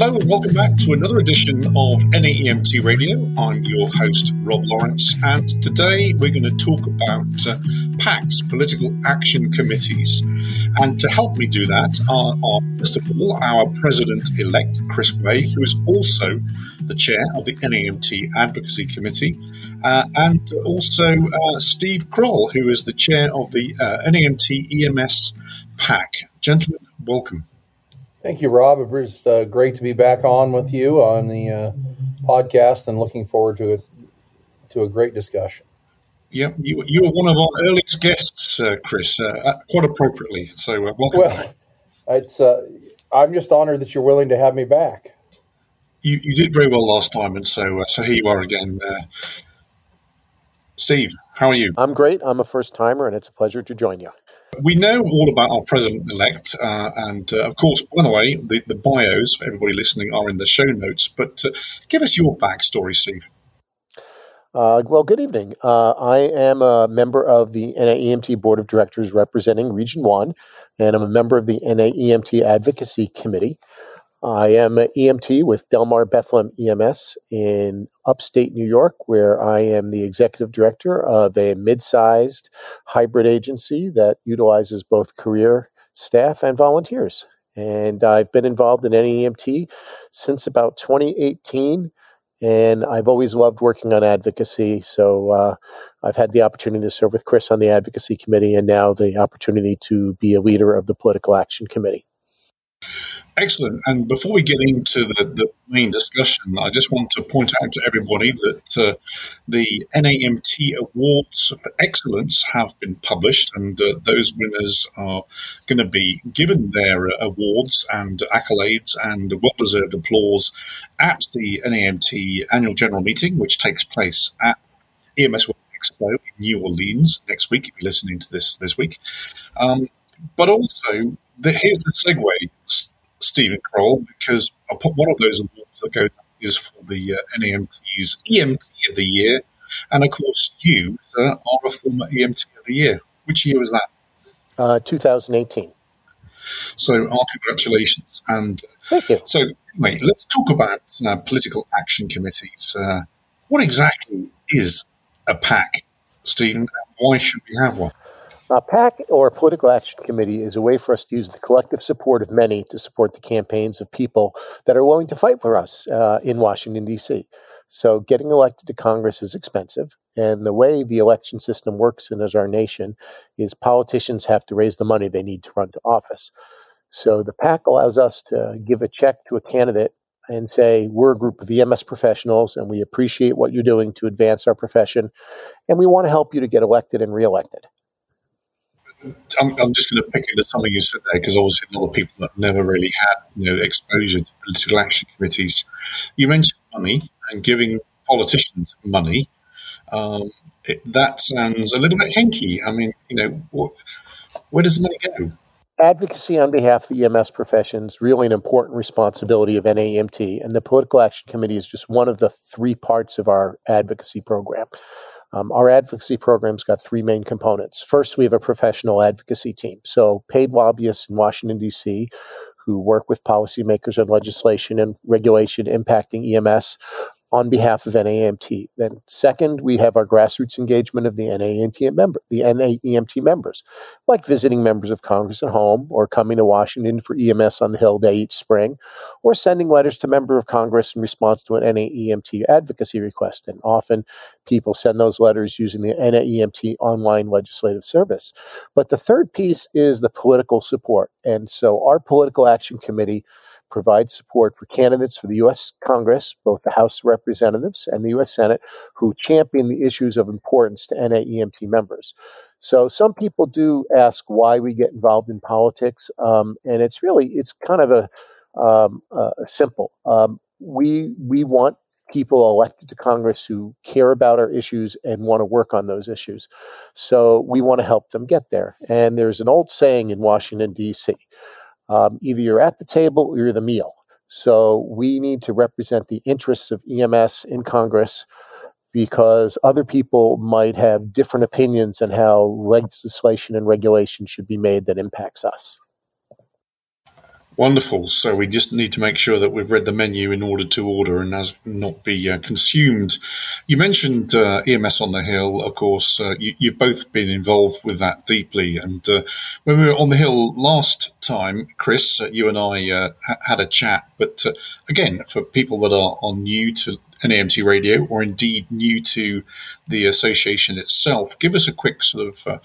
Hello and welcome back to another edition of NAEMT Radio. I'm your host, Rob Lawrence, and today we're going to talk about uh, PACs, political action committees. And to help me do that are, are first of all, our president elect, Chris Way, who is also the chair of the NAEMT Advocacy Committee, uh, and also uh, Steve Kroll, who is the chair of the uh, NAEMT EMS PAC. Gentlemen, welcome. Thank you, Rob. It's uh, great to be back on with you on the uh, podcast and looking forward to it to a great discussion. Yeah, you, you were one of our earliest guests, uh, Chris, uh, uh, quite appropriately. So, uh, welcome. Well, it's I'm just honored that you're willing to have me back. You, you did very well last time, and so so here you are again. Steve, how are you? I'm great. I'm a first timer, and it's a pleasure to join you. We know all about our president elect, uh, and uh, of course, by the way, the, the, bios for everybody listening are in the show notes. But uh, give us your backstory, Steve. Uh, well, good evening. Uh, I am a member of the NAEMT Board of Directors representing Region 1, and I'm a member of the NAEMT Advocacy Committee. I am an EMT with Delmar Bethlehem EMS in upstate New York, where I am the executive director of a mid sized hybrid agency that utilizes both career staff and volunteers. And I've been involved in NAEMT since about 2018. And I've always loved working on advocacy. So uh, I've had the opportunity to serve with Chris on the advocacy committee and now the opportunity to be a leader of the political action committee. Excellent. And before we get into the, the main discussion, I just want to point out to everybody that uh, the NAEMT Awards for Excellence have been published, and uh, those winners are going to be given their awards and accolades and well deserved applause at the NAEMT annual general meeting, which takes place at EMS World Expo in New Orleans next week, if you're listening to this this week. Um, but also, the, here's the segue Steven Kroll because one of those awards that goes is for the uh, NAEMT's EMT of the Year. And of course, you uh, are a former EMT of the Year. Which year was that? Uh, 2018. So, our congratulations. And thank you. So, anyway, let's talk about uh, political action committees. Uh, what exactly is a PAC, Steven? Why should we have one? A PAC or political action committee is a way for us to use the collective support of many to support the campaigns of people that are willing to fight for us uh, in Washington, D.C. So, getting elected to Congress is expensive. And the way the election system works in as our nation is politicians have to raise the money they need to run to office. So, the PAC allows us to give a check to a candidate and say, We're a group of EMS professionals and we appreciate what you're doing to advance our profession. And we want to help you to get elected and reelected. I'm, I'm just going to pick into something you said there because obviously a lot of people that never really had you know exposure to political action committees. You mentioned money and giving politicians money. Um, it, that sounds a little bit hanky. I mean, you know, where does the money go? Advocacy on behalf of the EMS profession is really an important responsibility of NAEMT, and the Political Action Committee is just one of the three parts of our advocacy program. Um, our advocacy program's got three main components. First, we have a professional advocacy team. So, paid lobbyists in Washington, D.C., who work with policymakers on legislation and regulation impacting EMS on behalf of NAEMT. Then, second, we have our grassroots engagement of the NAEMT member, the NAEMT members, like visiting members of Congress at home, or coming to Washington for EMS on the Hill Day each spring, or sending letters to member of Congress in response to an NAEMT advocacy request. And often, people send those letters using the NAEMT online legislative service. But the third piece is the political support, and so our political action committee provide support for candidates for the U.S. Congress, both the House of Representatives and the U.S. Senate, who champion the issues of importance to NAEMT members. So some people do ask why we get involved in politics, um, and it's really it's kind of a, um, uh, simple. Um, we we want people elected to Congress who care about our issues and want to work on those issues. So we want to help them get there. And there's an old saying in Washington D.C. Um, either you're at the table or you're the meal. So we need to represent the interests of EMS in Congress because other people might have different opinions on how legislation and regulation should be made that impacts us. Wonderful. So we just need to make sure that we've read the menu in order to order and not be uh, consumed. You mentioned uh, EMS on the Hill. Of course, uh, you, have both been involved with that deeply. And uh, when we were on the Hill last time, Chris, uh, you and I uh, had a chat. But again, for people that are, are new to NAEMT radio or indeed new to the association itself. Give us a quick sort of uh,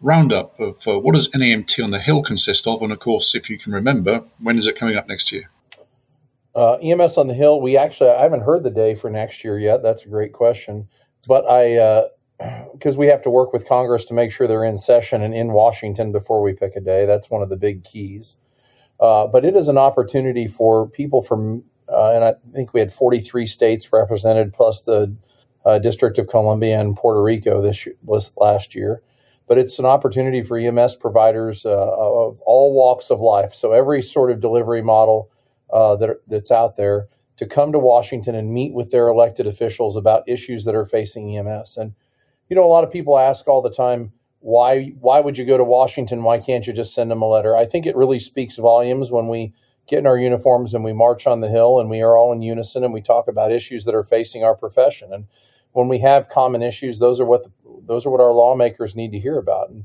roundup of uh, what does NAEMT on the Hill consist of, and of course, if you can remember, when is it coming up next year? Uh, EMS on the Hill. We actually I haven't heard the day for next year yet. That's a great question, but I because uh, we have to work with Congress to make sure they're in session and in Washington before we pick a day. That's one of the big keys. Uh, but it is an opportunity for people from uh, and I think we had 43 states represented, plus the uh, District of Columbia and Puerto Rico. This was last year, but it's an opportunity for EMS providers uh, of all walks of life. So every sort of delivery model uh, that that's out there to come to Washington and meet with their elected officials about issues that are facing EMS. And you know, a lot of people ask all the time, why why would you go to Washington? Why can't you just send them a letter? I think it really speaks volumes when we get in our uniforms and we march on the hill and we are all in unison and we talk about issues that are facing our profession. And when we have common issues, those are what the, those are what our lawmakers need to hear about. And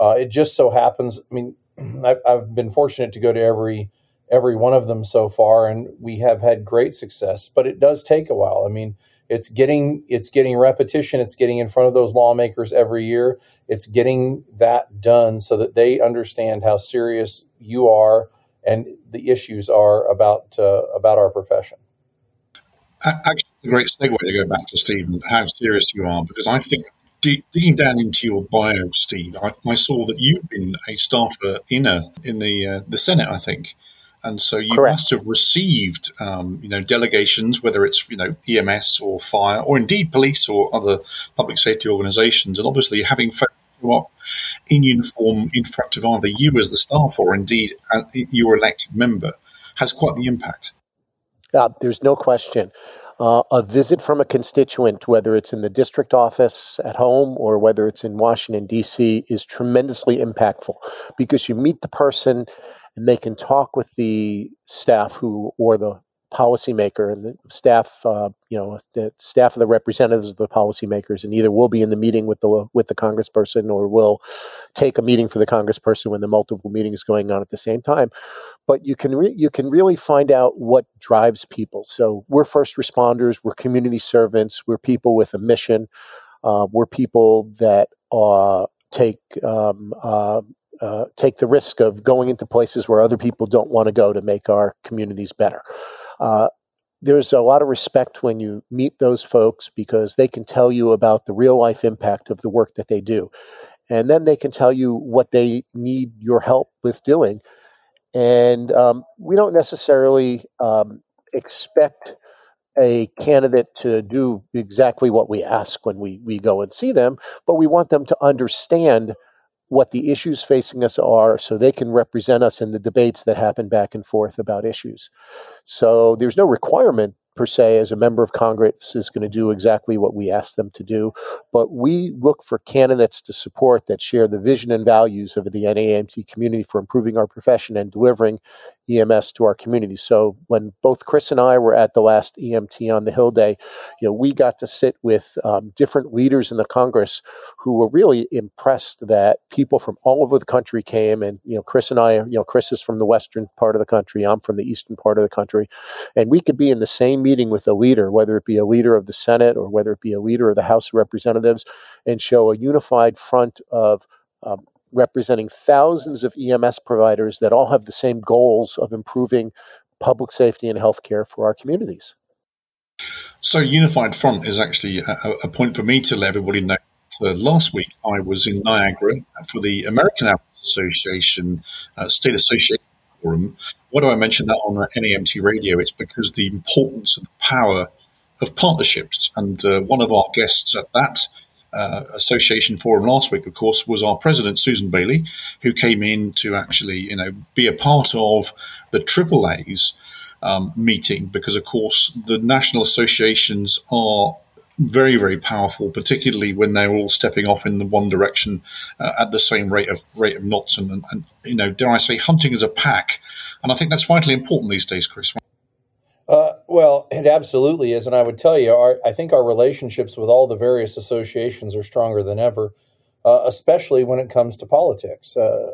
uh, it just so happens. I mean, I've, I've been fortunate to go to every every one of them so far, and we have had great success. But it does take a while. I mean, it's getting it's getting repetition. It's getting in front of those lawmakers every year. It's getting that done so that they understand how serious you are and the issues are about uh, about our profession. Actually, it's a great segue to go back to Steven, how serious you are, because I think digging down into your bio, Steve, I, I, saw that you've been a staffer in a, in the uh, the Senate, I think, and so you Correct. must have received, um, you know, delegations, whether it's you know EMS or fire, or indeed police or other public safety organisations, and obviously having up in uniform in front of either you as the staff or indeed uh, your elected member has quite the impact. Uh, there's no question. Uh, a visit from a constituent, whether it's in the district office at home or whether it's in Washington, D.C., is tremendously impactful because you meet the person and they can talk with the staff who or the policymaker and the staff, uh, you know, the staff of the representatives of the policymakers, and either we'll be in the meeting with the with the congressperson or we'll take a meeting for the congressperson when the multiple meetings going on at the same time. But you can re- you can really find out what drives people. So we're first responders, we're community servants, we're people with a mission, uh, we're people that uh, take um, uh, uh, take the risk of going into places where other people don't want to go to make our communities better. Uh, there's a lot of respect when you meet those folks because they can tell you about the real life impact of the work that they do. And then they can tell you what they need your help with doing. And um, we don't necessarily um, expect a candidate to do exactly what we ask when we, we go and see them, but we want them to understand what the issues facing us are so they can represent us in the debates that happen back and forth about issues. So there's no requirement per se as a member of Congress is going to do exactly what we ask them to do, but we look for candidates to support that share the vision and values of the NAEMT community for improving our profession and delivering EMS to our community. So when both Chris and I were at the last EMT on the Hill Day, you know, we got to sit with um, different leaders in the Congress who were really impressed that people from all over the country came. And you know, Chris and I, you know, Chris is from the western part of the country, I'm from the eastern part of the country, and we could be in the same meeting with a leader, whether it be a leader of the Senate or whether it be a leader of the House of Representatives, and show a unified front of um, representing thousands of EMS providers that all have the same goals of improving public safety and healthcare for our communities. So, Unified Front is actually a, a point for me to let everybody know. Last week, I was in Niagara for the American Association uh, State Association Forum. Why do I mention that on NAEMT radio? It's because the importance and the power of partnerships. And uh, one of our guests at that uh, association forum last week, of course, was our president Susan Bailey, who came in to actually, you know, be a part of the AAA's um, meeting because, of course, the national associations are very, very powerful, particularly when they're all stepping off in the one direction uh, at the same rate of rate of knots, and, and, you know, dare I say, hunting as a pack, and I think that's vitally important these days, Chris. Uh, well, it absolutely is, and I would tell you, our, I think our relationships with all the various associations are stronger than ever, uh, especially when it comes to politics. Uh,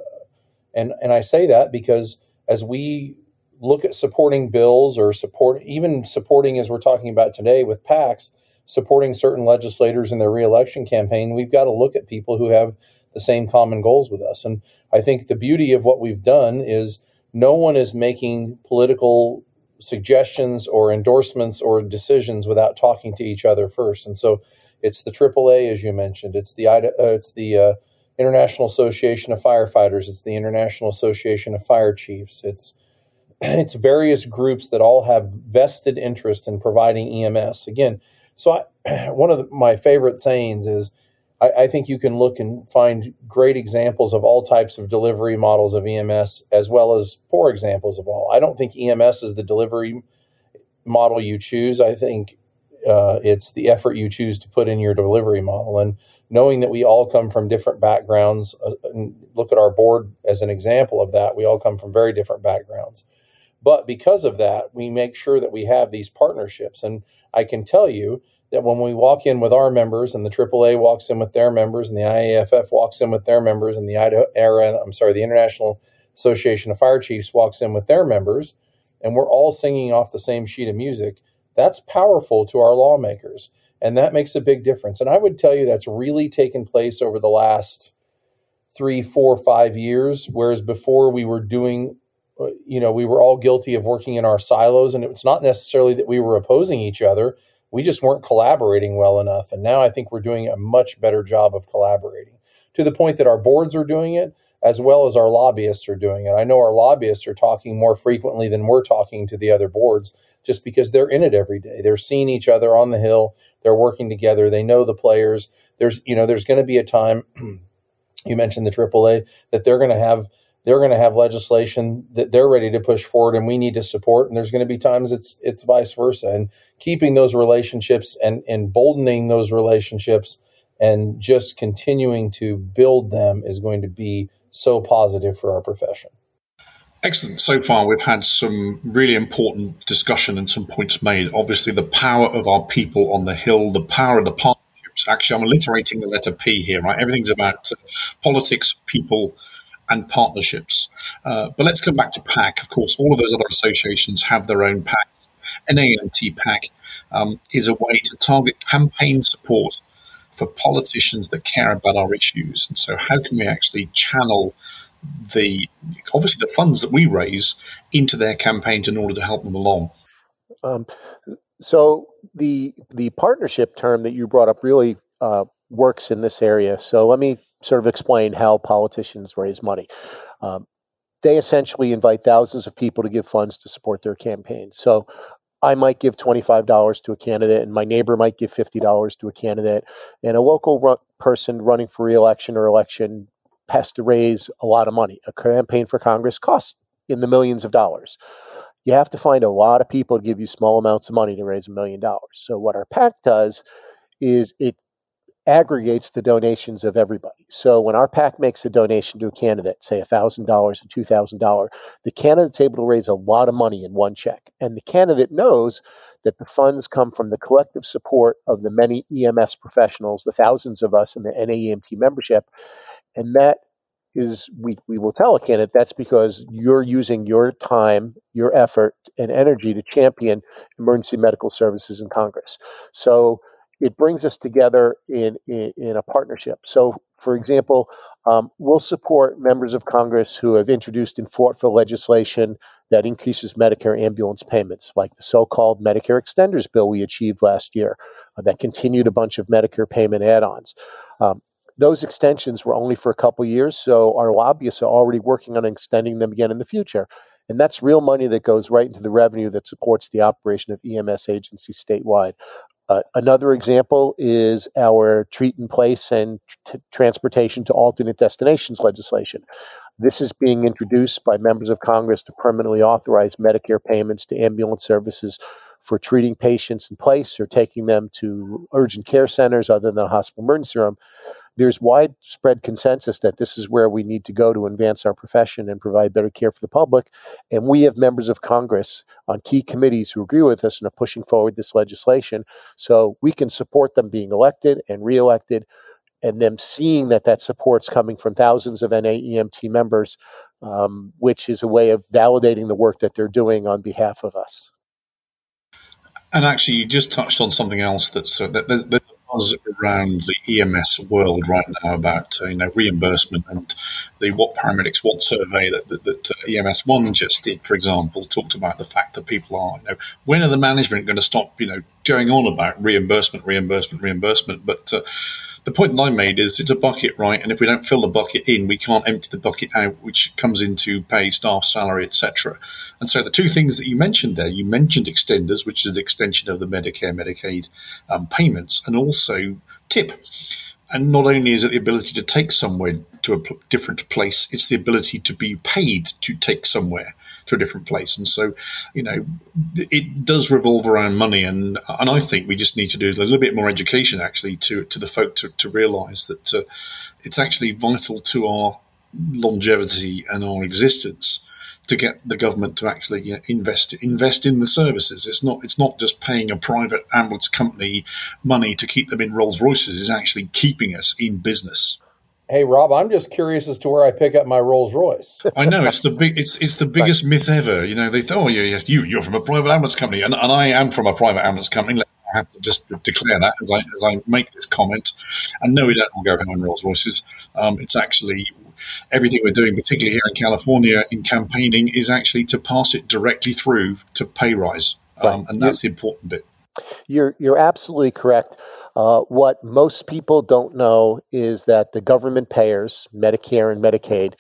and and I say that because as we look at supporting bills or support even supporting as we're talking about today with PACs, supporting certain legislators in their reelection campaign, we've got to look at people who have the same common goals with us. And I think the beauty of what we've done is no one is making political suggestions or endorsements or decisions without talking to each other first. And so it's the AAA, as you mentioned. It's the uh, it's the uh, International Association of Firefighters. It's the International Association of Fire Chiefs. It's it's various groups that all have vested interest in providing EMS. Again, so I, one of the, my favorite sayings is, I, I, think you can look and find great examples of all types of delivery models of EMS, as well as poor examples of all. I don't think EMS is the delivery model you choose. I think uh, it's the effort you choose to put in your delivery model. And knowing that we all come from different backgrounds, uh, look at our board as an example of that. We all come from very different backgrounds. But because of that, we make sure that we have these partnerships. And I can tell you that when we walk in with our members and the AAA walks in with their members and the IAFF walks in with their members and the Idaho era, I'm sorry, the International Association of Fire Chiefs walks in with their members, and we're all singing off the same sheet of music, that's powerful to our lawmakers. And that makes a big difference. And I would tell you that's really taken place over the last three, four, five years. Whereas before we were doing, you know, we were all guilty of working in our silos. And it's not necessarily that we were opposing each other, we just weren't collaborating well enough. And now I think we're doing a much better job of collaborating to the point that our boards are doing it as well as our lobbyists are doing it. I know our lobbyists are talking more frequently than we're talking to the other boards just because they're in it every day. They're seeing each other on the hill. They're working together. They know the players. There's, you know, there's going to be a time. you mentioned the AAA that they're going to have they're going to have legislation that they're ready to push forward and we need to support and there's going to be times it's it's vice versa and keeping those relationships and emboldening those relationships and just continuing to build them is going to be so positive for our profession Excellent. So far, we've had some really important discussion and some points made. Obviously, the power of our people on the Hill, the power of the partnerships. Actually, I'm alliterating the letter P here, right? Everything's about uh, politics, people, and partnerships. Uh, but let's come back to PAC. Of course, all of those other associations have their own PAC. NAEMT PAC um, is a way to target campaign support for politicians that care about our issues. And so, how can we actually channel the obviously the funds that we raise into their campaigns in order to help them along. Um, so the the partnership term that you brought up really uh, works in this area. So let me sort of explain how politicians raise money. Um, they essentially invite thousands of people to give funds to support their campaign. So I might give $25 to a candidate, and my neighbor might give $50 to a candidate, and a local person running for reelection or election has to raise a lot of money. A campaign for Congress costs in the millions of dollars. You have to find a lot of people to give you small amounts of money to raise a million dollars. So, what our PAC does is it aggregates the donations of everybody. So when our PAC makes a donation to a candidate, say $1,000 or $2,000, the candidate's able to raise a lot of money in one check. And the candidate knows that the funds come from the collective support of the many EMS professionals, the thousands of us in the NAEMT membership, and that is we, we will tell a candidate that's because you're using your time, your effort, and energy to champion emergency medical services in Congress. So it brings us together in, in, in a partnership. So, for example, um, we'll support members of Congress who have introduced and fought for legislation that increases Medicare ambulance payments, like the so called Medicare Extenders Bill we achieved last year, uh, that continued a bunch of Medicare payment add ons. Um, those extensions were only for a couple years, so our lobbyists are already working on extending them again in the future. And that's real money that goes right into the revenue that supports the operation of EMS agencies statewide. Uh, another example is our treat in place and t- transportation to alternate destinations legislation. This is being introduced by members of Congress to permanently authorize Medicare payments to ambulance services for treating patients in place or taking them to urgent care centers other than a hospital emergency room. There's widespread consensus that this is where we need to go to advance our profession and provide better care for the public. And we have members of Congress on key committees who agree with us and are pushing forward this legislation. So we can support them being elected and reelected and them seeing that that support's coming from thousands of NAEMT members, um, which is a way of validating the work that they're doing on behalf of us. And actually, you just touched on something else that's uh, that there's, there's buzz around the EMS world right now about uh, you know reimbursement and the what paramedics want survey that that, that uh, EMS one just did, for example, talked about the fact that people are you know when are the management going to stop you know going on about reimbursement, reimbursement, reimbursement, but uh, the point that I made is it's a bucket, right? And if we don't fill the bucket in, we can't empty the bucket out, which comes into pay, staff, salary, etc. And so the two things that you mentioned there, you mentioned extenders, which is the extension of the Medicare, Medicaid um, payments, and also TIP. And not only is it the ability to take somewhere to a different place, it's the ability to be paid to take somewhere to a different place. And so, you know, it does revolve around money. And and I think we just need to do a little bit more education actually to to the folk to, to realise that uh, it's actually vital to our longevity and our existence to get the government to actually you know, invest invest in the services. It's not it's not just paying a private ambulance company money to keep them in Rolls Royces. It's actually keeping us in business. Hey Rob, I'm just curious as to where I pick up my Rolls Royce. I know it's the big, it's it's the biggest myth ever. You know, they thought, oh yeah, yes, you you're from a private ambulance company, and, and I am from a private ambulance company. I have to just declare that as I as I make this comment. And no, we don't all go home in Rolls Royces. Um, it's actually everything we're doing, particularly here in California, in campaigning, is actually to pass it directly through to pay rise, um, and that's the important bit. You're you're absolutely correct. Uh, what most people don't know is that the government payers, Medicare and Medicaid,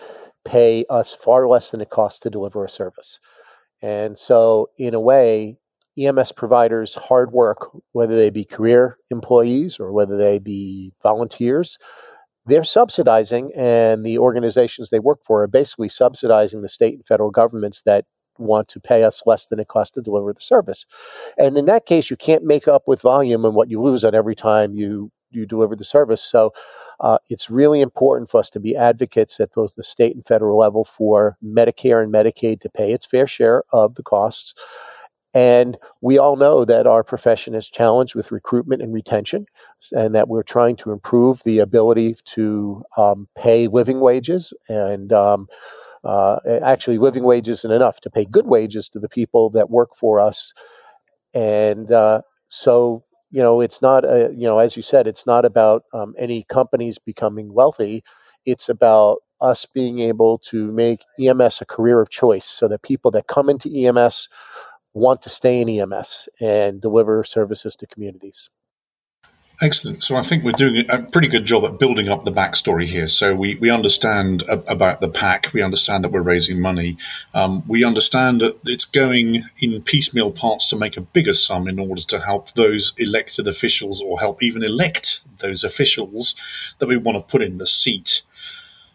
pay us far less than it costs to deliver a service. And so, in a way, EMS providers' hard work, whether they be career employees or whether they be volunteers, they're subsidizing, and the organizations they work for are basically subsidizing the state and federal governments that want to pay us less than it costs to deliver the service. And in that case, you can't make up with volume and what you lose on every time you you deliver the service. So uh, it's really important for us to be advocates at both the state and federal level for Medicare and Medicaid to pay its fair share of the costs. And we all know that our profession is challenged with recruitment and retention, and that we're trying to improve the ability to um, pay living wages and um, uh, actually, living wages isn't enough to pay good wages to the people that work for us. And uh, so, you know, it's not, a, you know, as you said, it's not about um, any companies becoming wealthy. It's about us being able to make EMS a career of choice so that people that come into EMS want to stay in EMS and deliver services to communities. Excellent. So I think we're doing a pretty good job at building up the backstory here. So we, we understand about the pack. We understand that we're raising money. Um, we understand that it's going in piecemeal parts to make a bigger sum in order to help those elected officials or help even elect those officials that we want to put in the seat.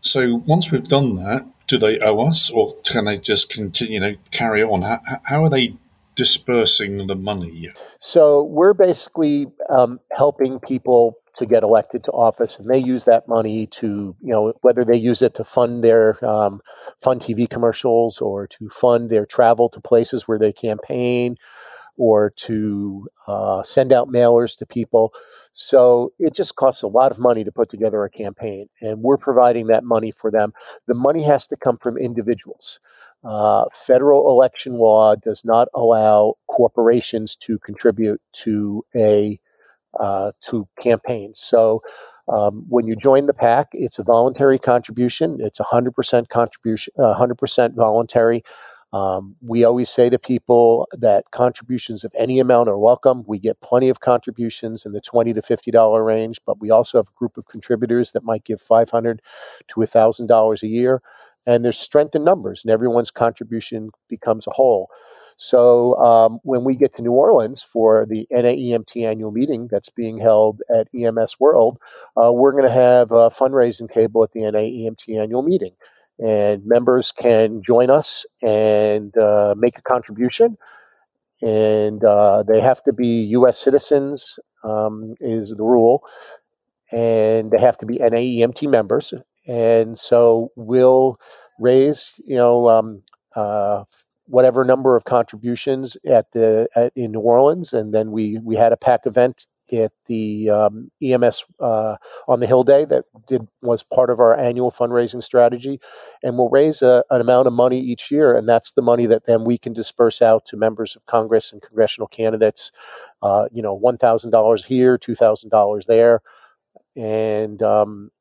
So once we've done that, do they owe us or can they just continue, you know, carry on? How, how are they dispersing the money? So we're basically um, helping people to get elected to office, and they use that money to, you know, whether they use it to fund their um, fund TV commercials or to fund their travel to places where they campaign or to uh, send out mailers to people. So it just costs a lot of money to put together a campaign, and we're providing that money for them. The money has to come from individuals. Uh, federal election law does not allow corporations to contribute to a uh, to campaigns. So um, when you join the pack, it's a voluntary contribution. It's 100% contribution, uh, 100% voluntary. Um, we always say to people that contributions of any amount are welcome. We get plenty of contributions in the twenty to fifty dollar range, but we also have a group of contributors that might give five hundred to thousand dollars a year. And there's strength in numbers, and everyone's contribution becomes a whole. So um, when we get to New Orleans for the NAEMT annual meeting that's being held at EMS World, uh, we're going to have a fundraising table at the NAEMT annual meeting and members can join us and uh, make a contribution. And uh, they have to be U.S. citizens, um, is the rule, and they have to be NAEMT members. And so we'll raise, you know, um, uh, whatever number of contributions at the at, in New Orleans, and then we we had a pack event at the um, EMS uh, on the Hill Day that did was part of our annual fundraising strategy, and we'll raise a, an amount of money each year, and that's the money that then we can disperse out to members of Congress and congressional candidates. Uh, you know, one thousand dollars here, two thousand dollars there, and um,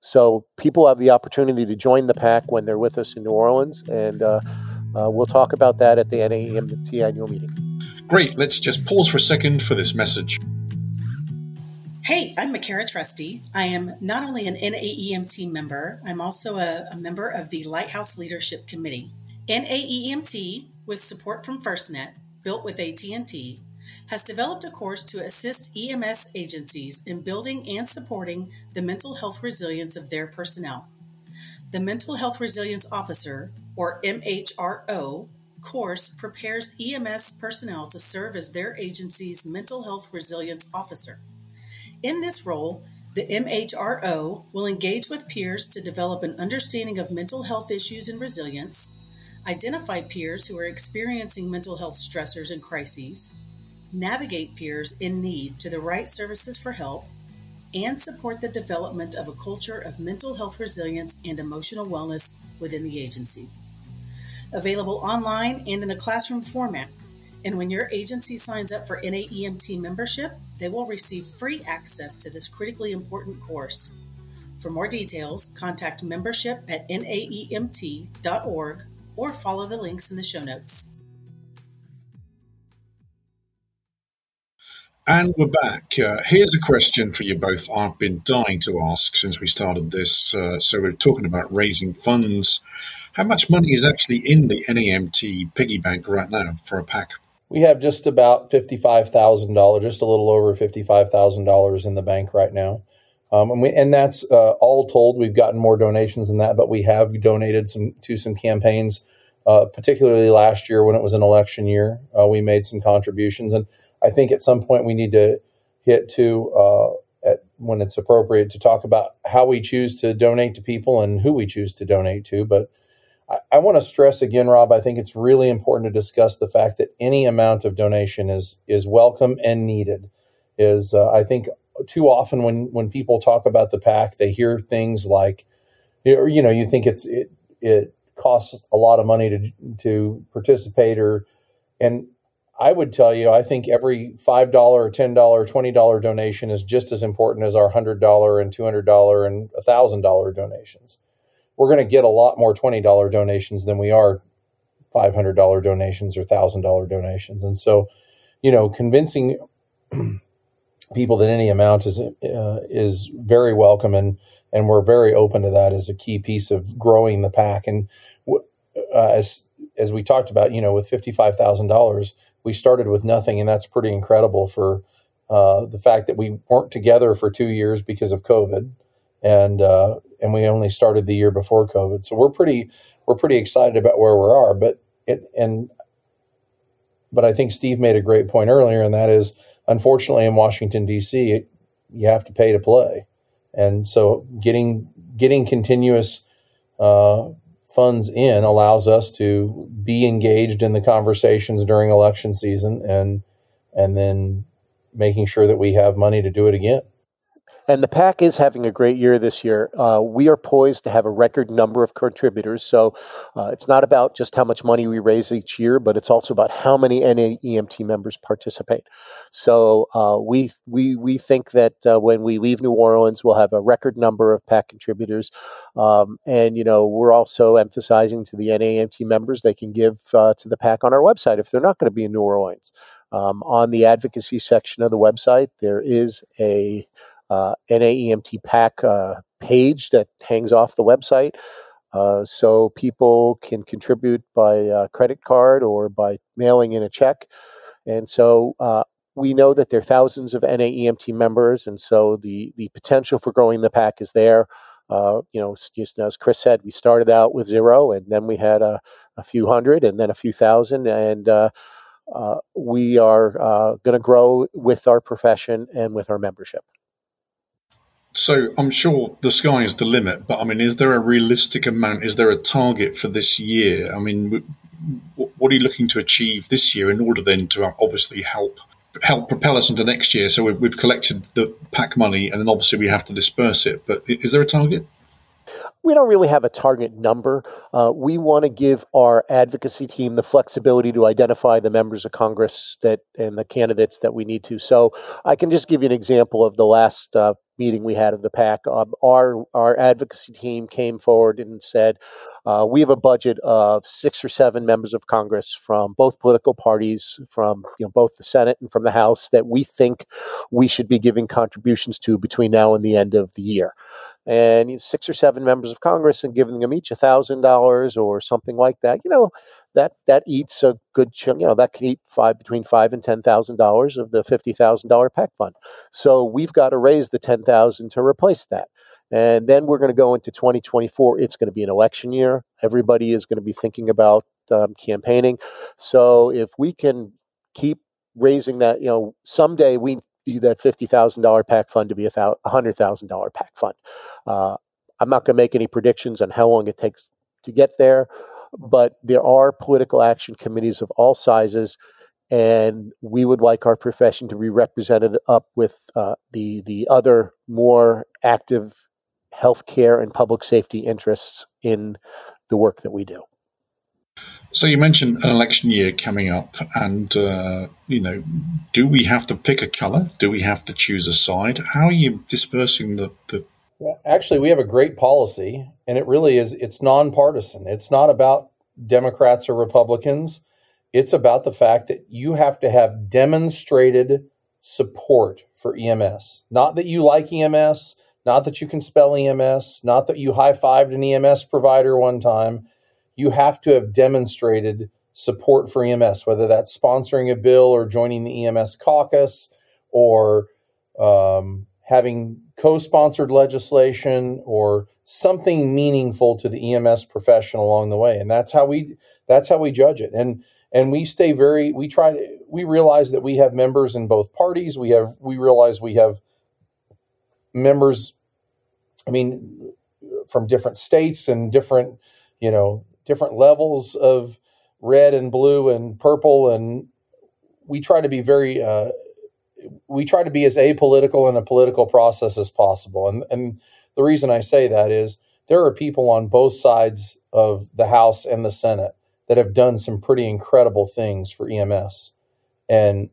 so people have the opportunity to join the pack when they're with us in New Orleans, and uh, uh, we'll talk about that at the NAEMT annual meeting. Great. Let's just pause for a second for this message. Hey, I'm Makara Trusty. I am not only an NAEMT member, I'm also a, a member of the Lighthouse Leadership Committee. NAEMT, with support from FirstNet, built with AT&T, has developed a course to assist EMS agencies in building and supporting the mental health resilience of their personnel. The Mental Health Resilience Officer, or MHRO, course prepares EMS personnel to serve as their agency's mental health resilience officer. In this role, the MHRO will engage with peers to develop an understanding of mental health issues and resilience, identify peers who are experiencing mental health stressors and crises, navigate peers in need to the right services for help, and support the development of a culture of mental health resilience and emotional wellness within the agency. Available online and in a classroom format. And when your agency signs up for NAEMT membership, they will receive free access to this critically important course. For more details, contact membership at naemt.org or follow the links in the show notes. And we're back. Uh, here's a question for you both I've been dying to ask since we started this. Uh, so, we're talking about raising funds. How much money is actually in the NAEMT piggy bank right now for a pack? We have just about $55,000, just a little over $55,000 in the bank right now. Um, and, we, and that's uh, all told. We've gotten more donations than that, but we have donated some to some campaigns, uh, particularly last year when it was an election year. Uh, we made some contributions, and I think at some point we need to hit to uh, at, when it's appropriate to talk about how we choose to donate to people and who we choose to donate to. But I, want to stress again, Rob. I think it's really important to discuss the fact that any amount of donation is is welcome and needed. Is uh, I think too often when when people talk about the pack, they hear things like, you know, you think it's it it costs a lot of money to to participate or and I would tell you, I think every $5 or $10 or $20 donation is just as important as our $100 and $200 and $1,000 donations. We're going to get a lot more $20 donations than we are $500 donations or $1,000 donations. And so, you know, convincing people that any amount is uh, is very welcome and and we're very open to that as a key piece of growing the pack and uh, as as we talked about, you know, with $55,000, we started with nothing, and that's pretty incredible for uh, the fact that we weren't together for two years because of COVID, and uh, and we only started the year before COVID. So we're pretty we're pretty excited about where we are. But it and but I think Steve made a great point earlier, and that is unfortunately in Washington D.C. you have to pay to play, and so getting getting continuous uh, funds in allows us to be engaged in the conversations during election season and and then making sure that we have money to do it again. And the PAC is having a great year this year. Uh, we are poised to have a record number of contributors. So uh, it's not about just how much money we raise each year, but it's also about how many NAEMT members participate. So uh, we, we, we think that uh, when we leave New Orleans, we'll have a record number of PAC contributors. Um, and, you know, we're also emphasizing to the NAEMT members they can give uh, to the PAC on our website if they're not going to be in New Orleans. Um, on the advocacy section of the website, there is a uh, NAEMT PAC uh, page that hangs off the website. Uh, so people can contribute by uh, credit card or by mailing in a check. And so uh, we know that there are thousands of NAEMT members, and so the, the potential for growing the PAC is there. Uh, you know, just as Chris said, we started out with zero, and then we had a, a few hundred, and then a few thousand, and uh, we are uh, going to grow with our profession and with our membership. So I'm sure the sky is the limit, but I mean, is there a realistic amount? Is there a target for this year? I mean, what are you looking to achieve this year in order then to obviously help help propel us into next year? So we've, we've collected the pack money, and then obviously we have to disperse it. But is there a target? we don't really have a target number. Uh, we want to give our advocacy team the flexibility to identify the members of Congress that and the candidates that we need to. So I can just give you an example of the last uh, meeting we had of the PAC. Um, our our advocacy team came forward and said uh, we have a budget of six or seven members of Congress from both political parties, from you know both the Senate and from the House that we think we should be giving contributions to between now and the end of the year and six or seven members of Congress and giving them each a thousand dollars or something like that, you know, that that eats a good chunk. You know, that can eat five between five and ten thousand dollars of the fifty thousand dollar PAC fund. So we've got to raise the ten thousand to replace that. And then we're going to go into 2024. It's going to be an election year. Everybody is going to be thinking about um, campaigning. So if we can keep raising that, you know, someday we that $50,000 PAC fund to be a $100,000 PAC fund. Uh, I'm not going to make any predictions on how long it takes to get there, but there are political action committees of all sizes, and we would like our profession to be represented up with uh, the the other more active healthcare and public safety interests in the work that we do. So you mentioned an election year coming up, and uh, you know, do we have to pick a color? Do we have to choose a side? How are you dispersing the? the... actually, we have a great policy, and it really is. It's nonpartisan. It's not about Democrats or Republicans. It's about the fact that you have to have demonstrated support for EMS. Not that you like EMS, not that you can spell EMS, not that you high fived an EMS provider one time you have to have demonstrated support for EMS, whether that's sponsoring a bill or joining the EMS caucus or um, having co sponsored legislation or something meaningful to the EMS profession along the way. And that's how we that's how we judge it. And and we stay very we try to we realize that we have members in both parties. We have we realize we have members I mean from different states and different, you know, different levels of red and blue and purple, and we try to be very uh, we try to be as apolitical in a political process as possible. And and the reason I say that is there are people on both sides of the House and the Senate that have done some pretty incredible things for EMS, and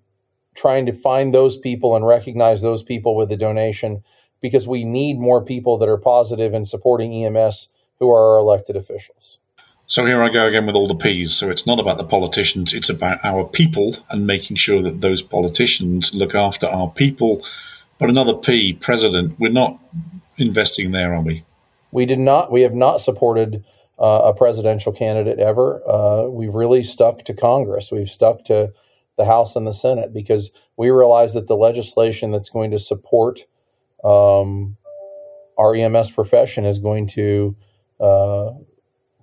trying to find those people and recognize those people with a donation because we need more people that are positive in supporting EMS who are our elected officials. So here I go again with all the P's. So it's not about the politicians, it's about our people and making sure that those politicians look after our people. But another P, president, we're not investing there, are we? We did not. We have not supported uh, a presidential candidate ever. Uh, we've really stuck to Congress. We've stuck to the House and the Senate because we realize that the legislation that's going to support um, our EMS profession is going to uh,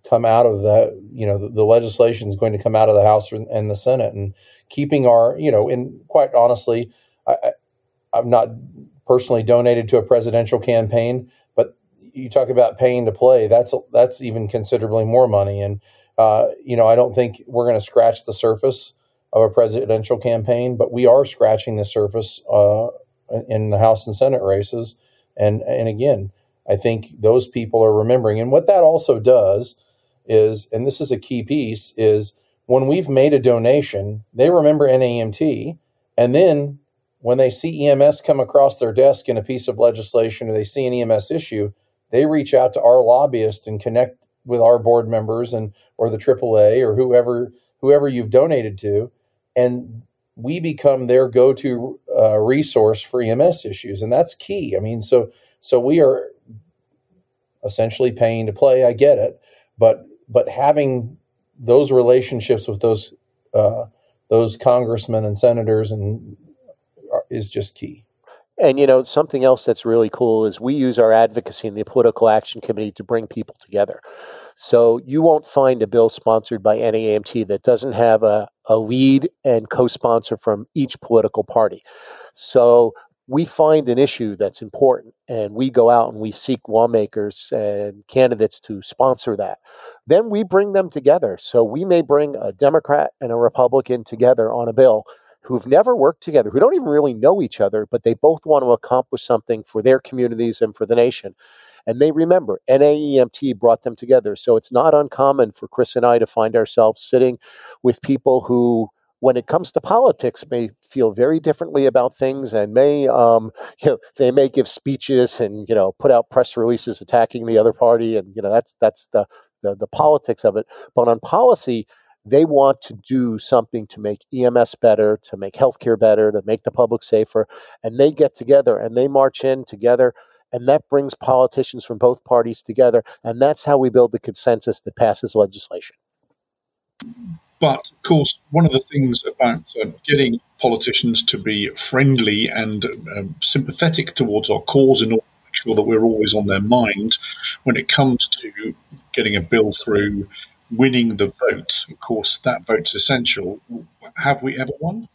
come out of that. You know, the, the legislation is going to come out of the House and the Senate, and keeping our, you know, and quite honestly, I, I've not personally donated to a presidential campaign, but you talk about paying to play. That's that's even considerably more money, and uh, you know, I don't think we're going to scratch the surface of a presidential campaign, but we are scratching the surface uh, in the House and Senate races. And and again, I think those people are remembering. And what that also does is, and this is a key piece, is when we've made a donation, they remember NAEMT. and then when they see EMS come across their desk in a piece of legislation or they see an EMS issue, they reach out to our lobbyist and connect with our board members and or the AAA or whoever whoever you've donated to, and we become their go-to uh, resource for EMS issues, and that's key. I mean, so so we are essentially paying to play. I get it, but but having those relationships with those uh, those congressmen and senators and is just key. And you know, something else that's really cool is we use our advocacy in the political action committee to bring people together. So you won't find a bill sponsored by NAEMT that doesn't have a, a lead and co-sponsor from each political party. So we find an issue that's important and we go out and we seek lawmakers and candidates to sponsor that. Then we bring them together. So we may bring a Democrat and a Republican together on a bill who've never worked together, who don't even really know each other, but they both want to accomplish something for their communities and for the nation. And they remember NAEMT brought them together. So it's not uncommon for Chris and I to find ourselves sitting with people who when it comes to politics may feel very differently about things and may um, you know they may give speeches and you know put out press releases attacking the other party and you know that's that's the the, the politics of it but on policy they want to do something to make EMS better, to make healthcare better, to make the public safer, and they get together and they march in together and that brings politicians from both parties together and that's how we build the consensus that passes legislation. But of course, one of the things about uh, getting politicians to be friendly and uh, sympathetic towards our cause in order to make sure that we're always on their mind when it comes to getting a bill through, winning the vote, of course, that vote's essential. Have we ever won?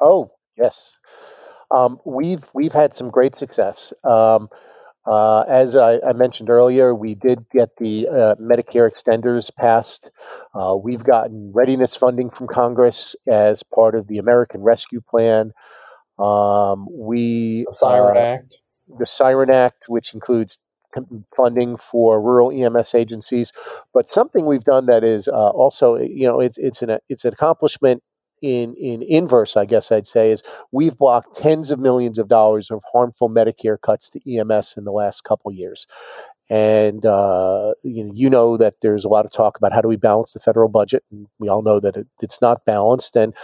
Oh, yes. Um, we've we've had some great success. Um, uh, as I, I, mentioned earlier, we did get the uh, Medicare extenders passed. Uh, we've gotten readiness funding from Congress as part of the American Rescue Plan. Um, we the Siren uh, Act, the Siren Act, which includes funding for rural EMS agencies. But something we've done that is uh, also, you know, it's it's an it's an accomplishment in in inverse, I guess I'd say, is we've blocked tens of millions of dollars of harmful Medicare cuts to EMS in the last couple years. And uh, you know, you know that there's a lot of talk about how do we balance the federal budget, and we all know that it, it's not balanced. And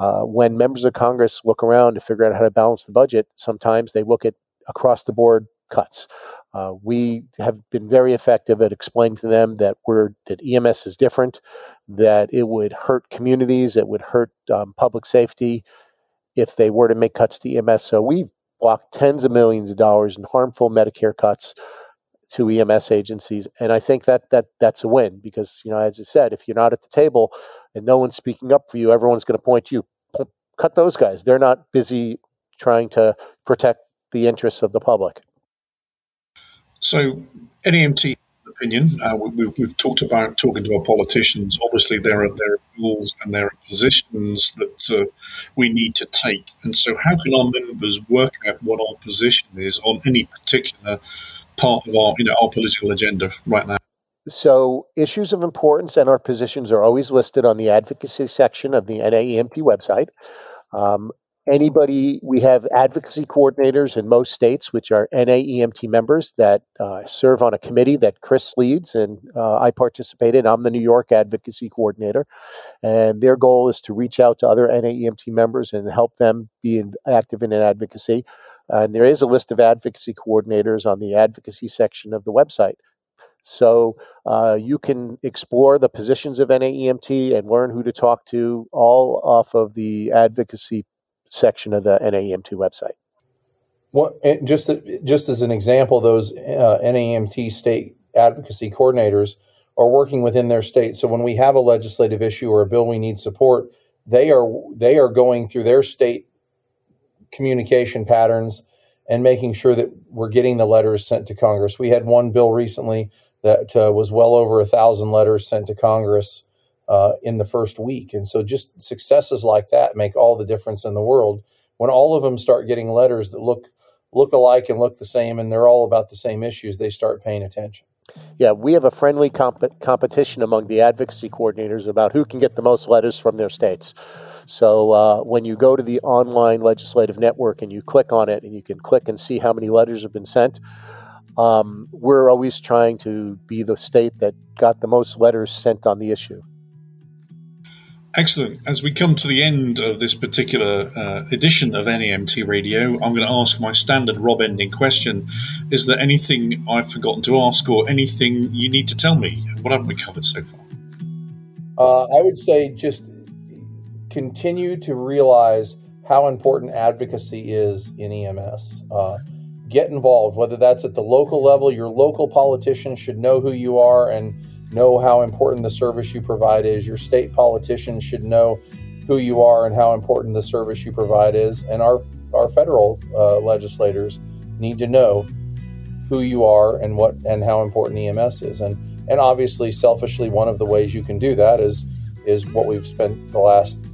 uh, when members of Congress look around to figure out how to balance the budget, sometimes they look at across the board cuts. Uh, we have been very effective at explaining to them that we're that EMS is different, that it would hurt communities, it would hurt um, public safety if they were to make cuts to EMS. So we've blocked tens of millions of dollars in harmful Medicare cuts to EMS agencies, and I think that that that's a win because you know, as I said, if you're not at the table and no one's speaking up for you, everyone's going to point to you. Cut those guys. They're not busy trying to protect the interests of the public. So, NAEMT opinion, uh, we, have we've talked about talking to our politicians. Obviously, there are there are rules and there are positions that uh, we need to take. And so, how can our members work out what our position is on any particular part of our you know our political agenda right now? So, issues of importance and our positions are always listed on the advocacy section of the NAEMT website. Um, anybody, we have advocacy coordinators in most states, which are NAEMT members that uh, serve on a committee that Chris leads, and uh, I participate in. I'm the New York advocacy coordinator, and their goal is to reach out to other NAEMT members and help them be in, active in advocacy. and there is a list of advocacy coordinators on the advocacy section of the website. So uh, you can explore the positions of NAEMT and learn who to talk to all off of the advocacy section of the NAEMT website. Well, just just as an example, those uh, NAEMT state advocacy coordinators are working within their state. So when we have a legislative issue or a bill we need support, they are they are going through their state communication patterns and making sure that we're getting the letters sent to Congress. We had one bill recently that uh, was well over a thousand letters sent to Congress uh, in the first week. And so just successes like that make all the difference in the world. When all of them start getting letters that look look alike and look the same and they're all about the same issues, they start paying attention. Yeah, we have a friendly comp- competition among the advocacy coordinators about who can get the most letters from their states. So uh, when you go to the online legislative network and you click on it and you can click and see how many letters have been sent, um, we're always trying to be the state that got the most letters sent on the issue. Excellent. As we come to the end of this particular uh, edition of NAEMT Radio, I'm going to ask my standard Rob ending question. Is there anything I've forgotten to ask or anything you need to tell me? What haven't we covered so far? Uh, I would say just continue to realize how important advocacy is in EMS. Uh, get involved, whether that's at the local level, your local politician should know who you are and know how important the service you provide is. Your state politicians should know who you are and how important the service you provide is. And our, our federal uh, legislators need to know who you are and what and how important EMS is. And and obviously, selfishly, one of the ways you can do that is is what we've spent the last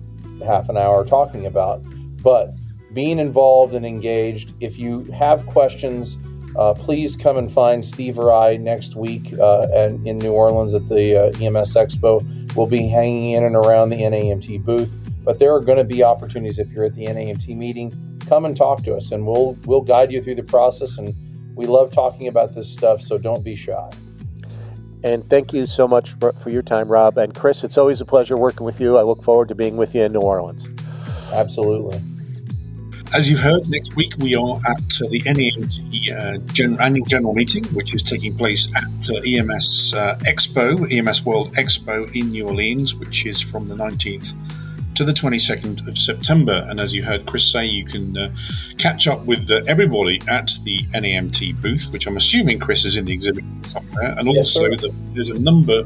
half an hour talking about. But being involved and engaged. If you have questions, uh, please come and find Steve or I next week uh, and in New Orleans at the uh, EMS Expo. We'll be hanging in and around the NAEMT booth, but there are going to be opportunities if you're at the NAEMT meeting. Come and talk to us, and we'll we'll guide you through the process. And we love talking about this stuff, so don't be shy. And thank you so much for, for your time, Rob. And Chris, it's always a pleasure working with you. I look forward to being with you in New Orleans. Absolutely. As you've heard, next week we are at uh, the NAEMT uh, Gen- annual general meeting, which is taking place at uh, EMS uh, Expo, EMS World Expo in New Orleans, which is from the 19th to the 22nd of September. And as you heard Chris say, you can uh, catch up with uh, everybody at the NAEMT booth, which I'm assuming Chris is in the exhibit somewhere. And Yes, also, the, there's a number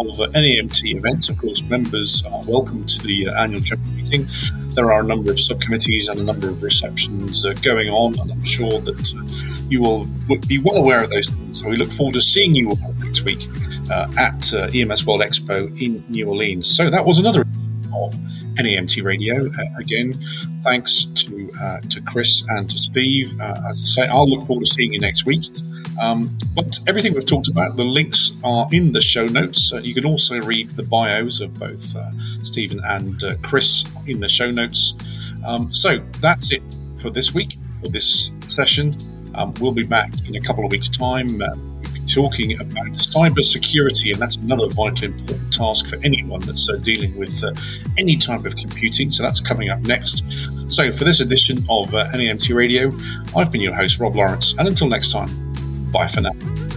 of NAEMT events. Of course, members are welcome to the uh, annual general meeting. There are a number of subcommittees and a number of receptions uh, going on, and I'm sure that uh, you will be well aware of those. So we look forward to seeing you all next week at EMS World Expo in New Orleans. So that was another of NAEMT Radio. Uh, again, thanks to uh, to Chris and to Steve. Uh, as I say, I'll look forward to seeing you next week. Um, but everything we've talked about, the links are in the show notes. Uh, you can also read the bios of both uh, Steven and uh, Chris in the show notes. Um, so that's it for this week, for this session. Um, we'll be back in a couple of weeks' time. Uh, we'll be talking about cyber security, and that's another vital, important task for anyone that's uh, dealing with uh, any type of computing. So that's coming up next. So for this edition of NAEMT Radio, I've been your host, Rob Lawrence, and until next time, bye for now.